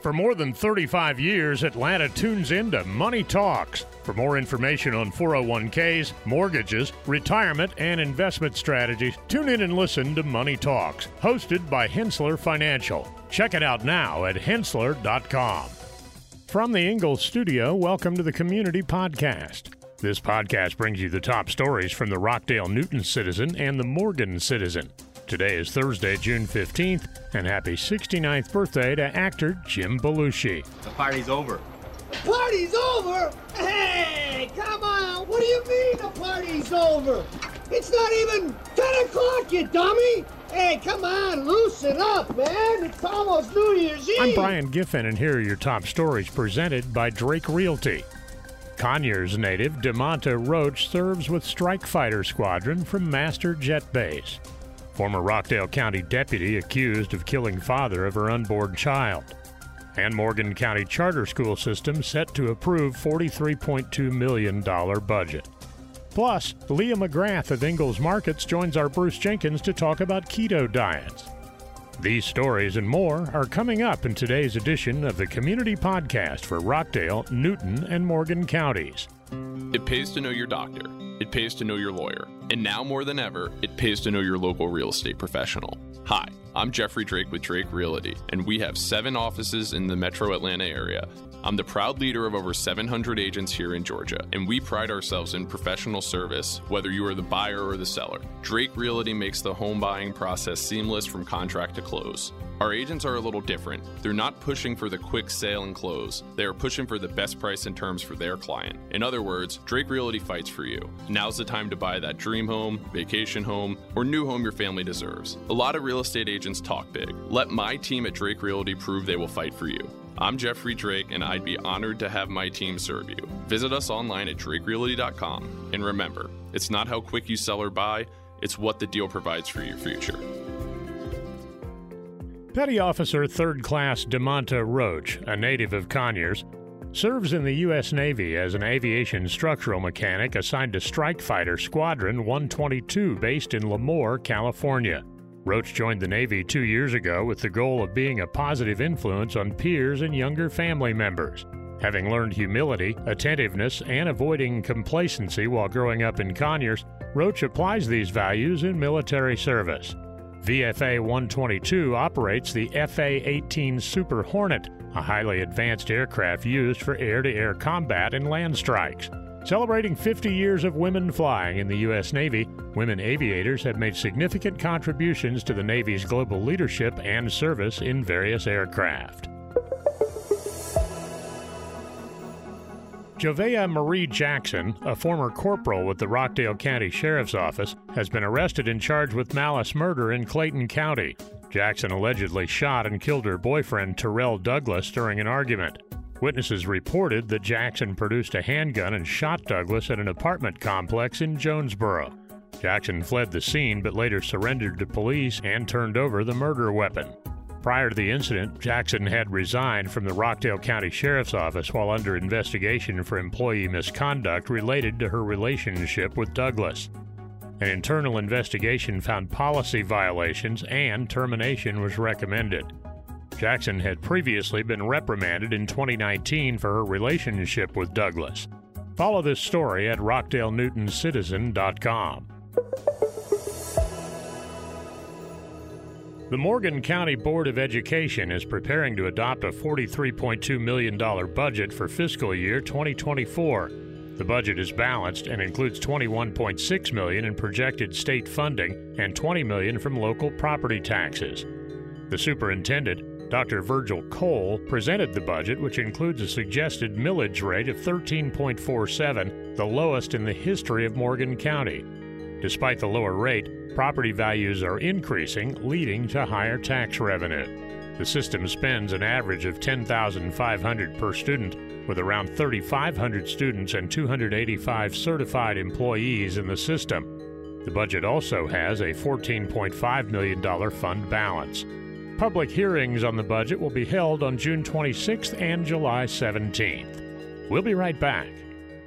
For more than 35 years, Atlanta tunes into Money Talks. For more information on 401ks, mortgages, retirement, and investment strategies, tune in and listen to Money Talks, hosted by Henssler Financial. Check it out now at henssler.com. From the Ingles studio, welcome to the Community Podcast. This podcast brings you the top stories from the Rockdale Newton Citizen and the Morgan Citizen. Today is Thursday, June 15th, and happy 69th birthday to actor Jim Belushi. The party's over. The party's over? Hey, come on. What do you mean the party's over? It's not even 10 o'clock, you dummy. Hey, come on, loosen up, man. It's almost New Year's Eve. I'm Brian Giffin, and here are your top stories presented by Drake Realty. Conyers native DeMonta Roach serves with Strike Fighter Squadron from Master Jet Base. Former Rockdale County deputy accused of killing father of her unborn child. And Morgan County Charter School System set to approve $43.2 million budget. Plus, Leah McGrath of Ingles Markets joins our Bruce Jenkins to talk about keto diets. These stories and more are coming up in today's edition of the Community Podcast for Rockdale, Newton, and Morgan counties. It pays to know your doctor. It pays to know your lawyer. And now more than ever, it pays to know your local real estate professional. Hi, I'm Jeffrey Drake with Drake Realty, and we have seven offices in the metro Atlanta area. I'm the proud leader of over 700 agents here in Georgia, and we pride ourselves in professional service, whether you are the buyer or the seller. Drake Realty makes the home buying process seamless from contract to close. Our agents are a little different. They're not pushing for the quick sale and close. They are pushing for the best price and terms for their client. In other words, Drake Realty fights for you. Now's the time to buy that dream home, vacation home, or new home your family deserves. A lot of real estate agents talk big. Let my team at Drake Realty prove they will fight for you. I'm Jeffrey Drake, and I'd be honored to have my team serve you. Visit us online at drakerealty.com. And remember, it's not how quick you sell or buy, it's what the deal provides for your future. Petty Officer Third Class DeMonta Roach, a native of Conyers, serves in the U.S. Navy as an aviation structural mechanic assigned to Strike Fighter Squadron 122 based in Lemoore, California. Roach joined the Navy two years ago with the goal of being a positive influence on peers and younger family members. Having learned humility, attentiveness, and avoiding complacency while growing up in Conyers, Roach applies these values in military service. VFA 122 operates the FA 18 Super Hornet, a highly advanced aircraft used for air to air combat and land strikes. Celebrating 50 years of women flying in the U.S. Navy, women aviators have made significant contributions to the Navy's global leadership and service in various aircraft. Jovea Marie Jackson, a former corporal with the Rockdale County Sheriff's Office, has been arrested and charged with malice murder in Clayton County. Jackson allegedly shot and killed her boyfriend, Terrell Douglas, during an argument. Witnesses reported that Jackson produced a handgun and shot Douglas at an apartment complex in Jonesboro. Jackson fled the scene but later surrendered to police and turned over the murder weapon. Prior to the incident, Jackson had resigned from the Rockdale County Sheriff's Office while under investigation for employee misconduct related to her relationship with Douglas. An internal investigation found policy violations and termination was recommended. Jackson had previously been reprimanded in 2019 for her relationship with Douglas. Follow this story at rockdalenewtoncitizen.com. The Morgan County Board of Education is preparing to adopt a $43.2 million budget for fiscal year 2024. The budget is balanced and includes 21.6 million in projected state funding and 20 million from local property taxes. The superintendent, Dr. Virgil Cole, presented the budget, which includes a suggested millage rate of 13.47, the lowest in the history of Morgan County. Despite the lower rate, property values are increasing, leading to higher tax revenue. The system spends an average of 10,500 per student, with around 3,500 students and 285 certified employees in the system. The budget also has a $14.5 million fund balance. Public hearings on the budget will be held on June 26th and July 17th. We'll be right back.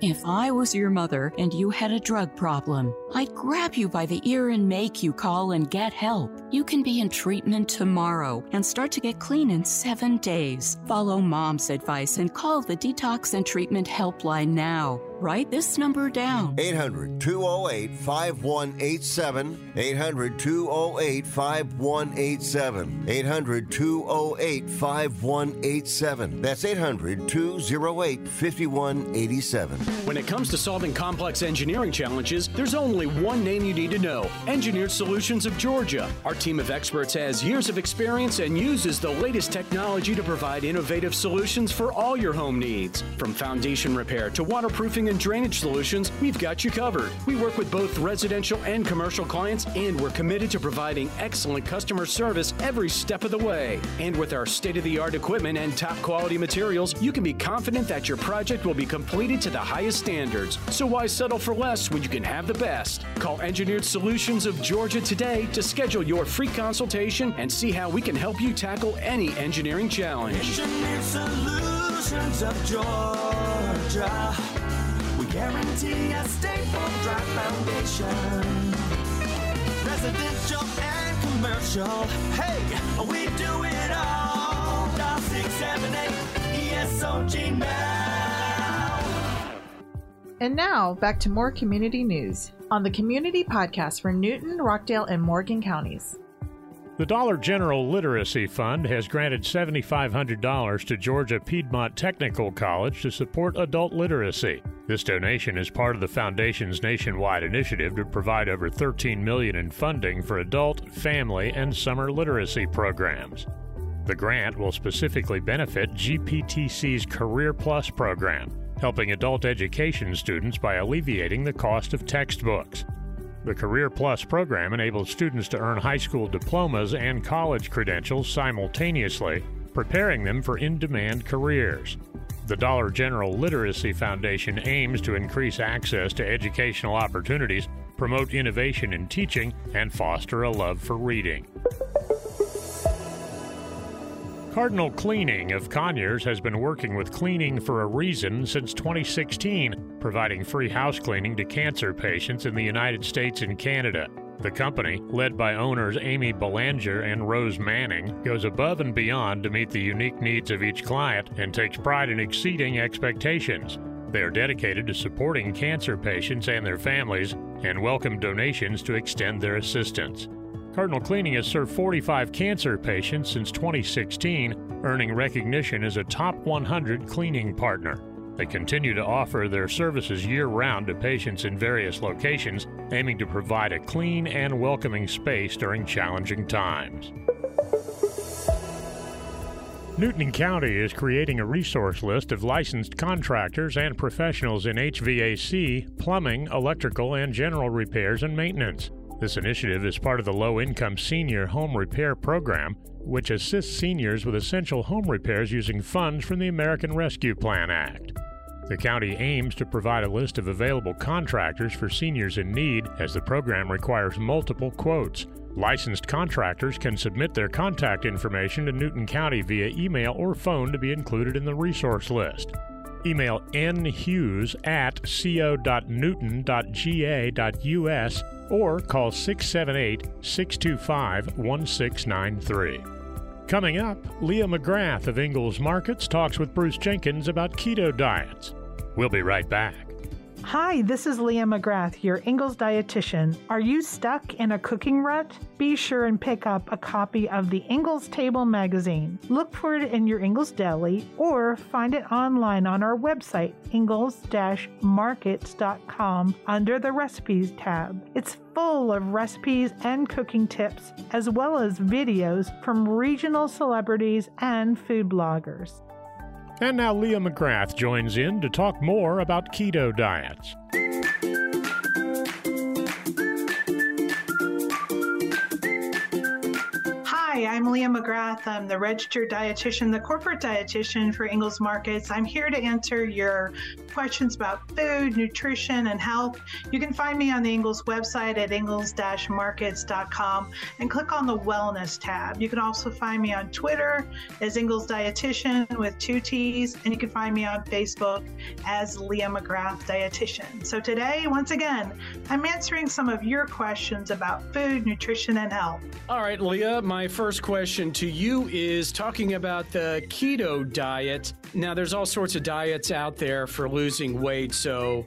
If I was your mother and you had a drug problem, I'd grab you by the ear and make you call and get help. You can be in treatment tomorrow and start to get clean in seven days. Follow mom's advice and call the Detox and Treatment Helpline now. Write this number down 800 208 5187. 800 208 5187. 800 208 5187. That's 800 208 5187. When it comes to solving complex engineering challenges, there's only one name you need to know Engineered Solutions of Georgia. Our team of experts has years of experience and uses the latest technology to provide innovative solutions for all your home needs. From foundation repair to waterproofing and drainage solutions, we've got you covered. We work with both residential and commercial clients, and we're committed to providing excellent customer service every step of the way. And with our state of the art equipment and top quality materials, you can be confident that your project will be completed to the highest standards. So why settle for less when you can have the best? Call Engineered Solutions of Georgia today to schedule your free consultation and see how we can help you tackle any engineering challenge. Engineered Solutions of Georgia. Guarantee a stable, foundation. Residential and commercial. Hey, we do it all. Dial 678 ESOG now. And now, back to more community news on the Community Podcast for Newton, Rockdale, and Morgan counties. The Dollar General Literacy Fund has granted $7,500 to Georgia Piedmont Technical College to support adult literacy. This donation is part of the foundation's nationwide initiative to provide over 13 million in funding for adult, family, and summer literacy programs. The grant will specifically benefit GPTC's Career Plus program, helping adult education students by alleviating the cost of textbooks. The Career Plus program enables students to earn high school diplomas and college credentials simultaneously, preparing them for in demand careers. The Dollar General Literacy Foundation aims to increase access to educational opportunities, promote innovation in teaching, and foster a love for reading. Cardinal Cleaning of Conyers has been working with Cleaning for a Reason since 2016, providing free house cleaning to cancer patients in the United States and Canada. The company, led by owners Amy Belanger and Rose Manning, goes above and beyond to meet the unique needs of each client and takes pride in exceeding expectations. They are dedicated to supporting cancer patients and their families and welcome donations to extend their assistance. Cardinal Cleaning has served 45 cancer patients since 2016, earning recognition as a top 100 cleaning partner. They continue to offer their services year round to patients in various locations, aiming to provide a clean and welcoming space during challenging times. Newton County is creating a resource list of licensed contractors and professionals in HVAC, plumbing, electrical, and general repairs and maintenance. This initiative is part of the Low Income Senior Home Repair Program, which assists seniors with essential home repairs using funds from the American Rescue Plan Act. The county aims to provide a list of available contractors for seniors in need, as the program requires multiple quotes. Licensed contractors can submit their contact information to Newton County via email or phone to be included in the resource list. Email nhughes at co.newton.ga.us or call 678 625 1693. Coming up, Leah McGrath of Ingles Markets talks with Bruce Jenkins about keto diets. We'll be right back. Hi, this is Leah McGrath, your Ingles dietitian. Are you stuck in a cooking rut? Be sure and pick up a copy of the Ingles Table magazine. Look for it in your Ingles deli or find it online on our website, ingles-markets.com under the recipes tab. It's full of recipes and cooking tips, as well as videos from regional celebrities and food bloggers. And now Leah McGrath joins in to talk more about keto diets. Hi, I'm Leah McGrath. I'm the registered dietitian, the corporate dietitian for Ingles Markets. I'm here to answer your questions about food, nutrition, and health. You can find me on the Ingles website at ingles-markets.com and click on the Wellness tab. You can also find me on Twitter as Ingles Dietitian with two T's, and you can find me on Facebook as Leah McGrath Dietitian. So today, once again, I'm answering some of your questions about food, nutrition, and health. All right, Leah, my first question to you is talking about the keto diet. Now, there's all sorts of diets out there for losing weight. So,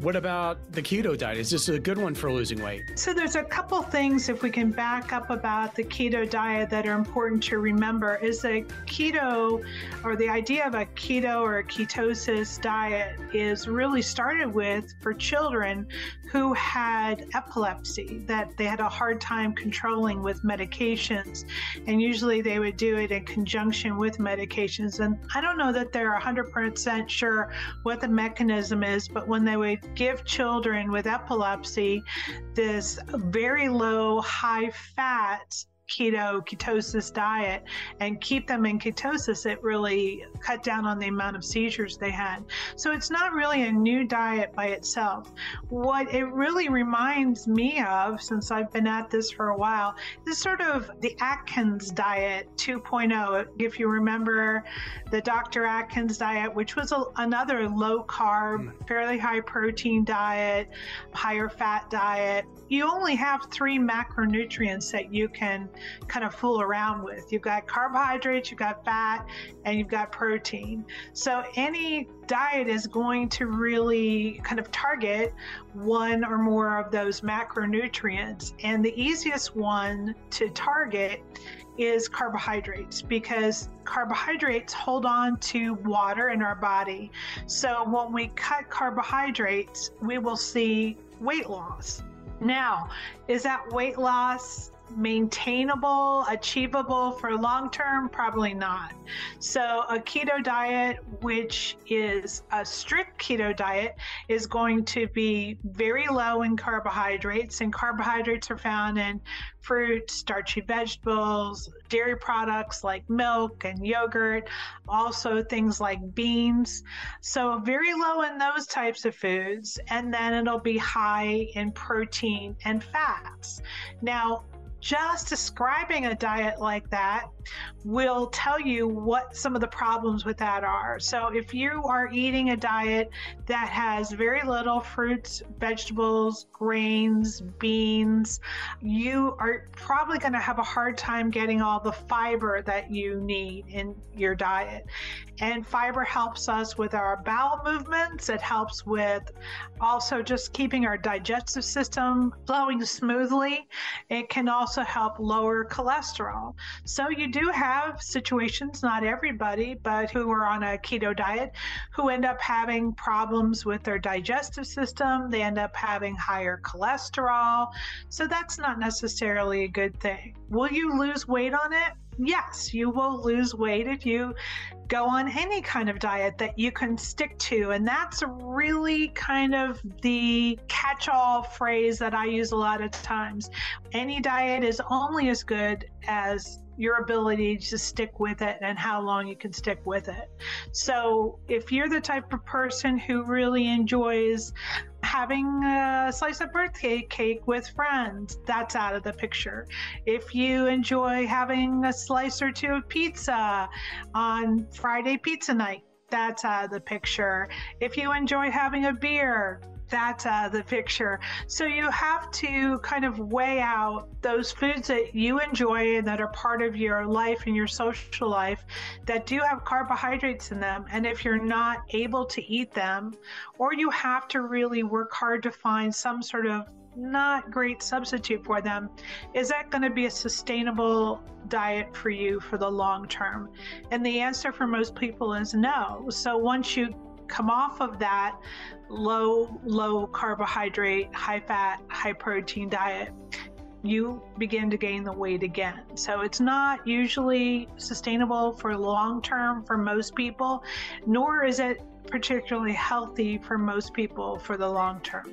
what about the keto diet? Is this a good one for losing weight? So, there's a couple things, if we can back up about the keto diet, that are important to remember. Is that keto, or the idea of a keto or a ketosis diet, is really started with for children who had epilepsy, that they had a hard time controlling with medications. And usually they would do it in conjunction with medications. And I don't know that they're 100% sure what the mechanism is, but when they would give children with epilepsy this very low, high fat keto ketosis diet and keep them in ketosis it really cut down on the amount of seizures they had. So it's not really a new diet by itself. What it really reminds me of since i've been at this for a while is sort of the atkins diet 2.0 if you remember the dr atkins diet which was a, another low carb hmm. fairly high protein diet higher fat diet. You only have three macronutrients that you can kind of fool around with. You've got carbohydrates, you've got fat, and you've got protein. So any diet is going to really kind of target one or more of those macronutrients. And the easiest one to target is carbohydrates because carbohydrates hold on to water in our body. So when we cut carbohydrates, we will see weight loss. Now, is that weight loss maintainable, achievable for long term? Probably not. So, a keto diet, which is a strict keto diet, is going to be very low in carbohydrates, and carbohydrates are found in fruit, starchy vegetables, dairy products like milk and yogurt, also things like beans. So, very low in those types of foods, and then it'll be high in protein and fats. Now, just describing a diet like that will tell you what some of the problems with that are. So, if you are eating a diet that has very little fruits, vegetables, grains, beans, you are probably going to have a hard time getting all the fiber that you need in your diet. And fiber helps us with our bowel movements, it helps with also just keeping our digestive system flowing smoothly. It can also help lower cholesterol. So, you do have situations, not everybody, but who are on a keto diet who end up having problems with their digestive system. They end up having higher cholesterol. So that's not necessarily a good thing. Will you lose weight on it? Yes, you will lose weight if you go on any kind of diet that you can stick to. And that's really kind of the catch all phrase that I use a lot of times. Any diet is only as good as your ability to stick with it and how long you can stick with it. So, if you're the type of person who really enjoys having a slice of birthday cake with friends, that's out of the picture. If you enjoy having a slice or two of pizza on Friday pizza night, that's out of the picture. If you enjoy having a beer, that's of uh, the picture. So you have to kind of weigh out those foods that you enjoy and that are part of your life and your social life that do have carbohydrates in them. And if you're not able to eat them, or you have to really work hard to find some sort of not great substitute for them, is that going to be a sustainable diet for you for the long term? And the answer for most people is no. So once you come off of that low, low carbohydrate, high fat, high protein diet, you begin to gain the weight again. So it's not usually sustainable for long term for most people, nor is it particularly healthy for most people for the long term.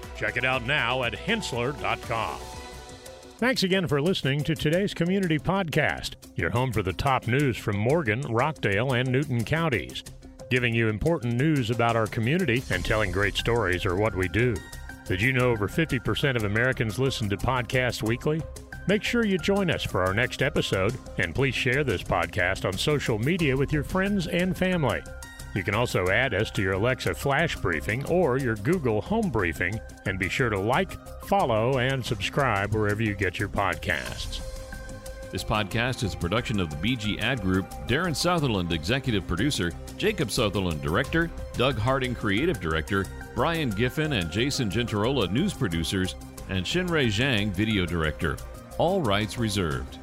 Check it out now at henssler.com. Thanks again for listening to today's Community Podcast, your home for the top news from Morgan, Rockdale, and Newton counties. Giving you important news about our community and telling great stories are what we do. Did you know over 50% of Americans listen to podcasts weekly? Make sure you join us for our next episode, and please share this podcast on social media with your friends and family. You can also add us to your Alexa Flash Briefing or your Google Home Briefing, and be sure to like, follow, and subscribe wherever you get your podcasts. This podcast is a production of the BG Ad Group, Darren Sutherland, Executive Producer, Jacob Sutherland, Director, Doug Harding, Creative Director, Brian Giffin and Jason Gentarola, News Producers, and Shinrei Zhang, Video Director. All rights reserved.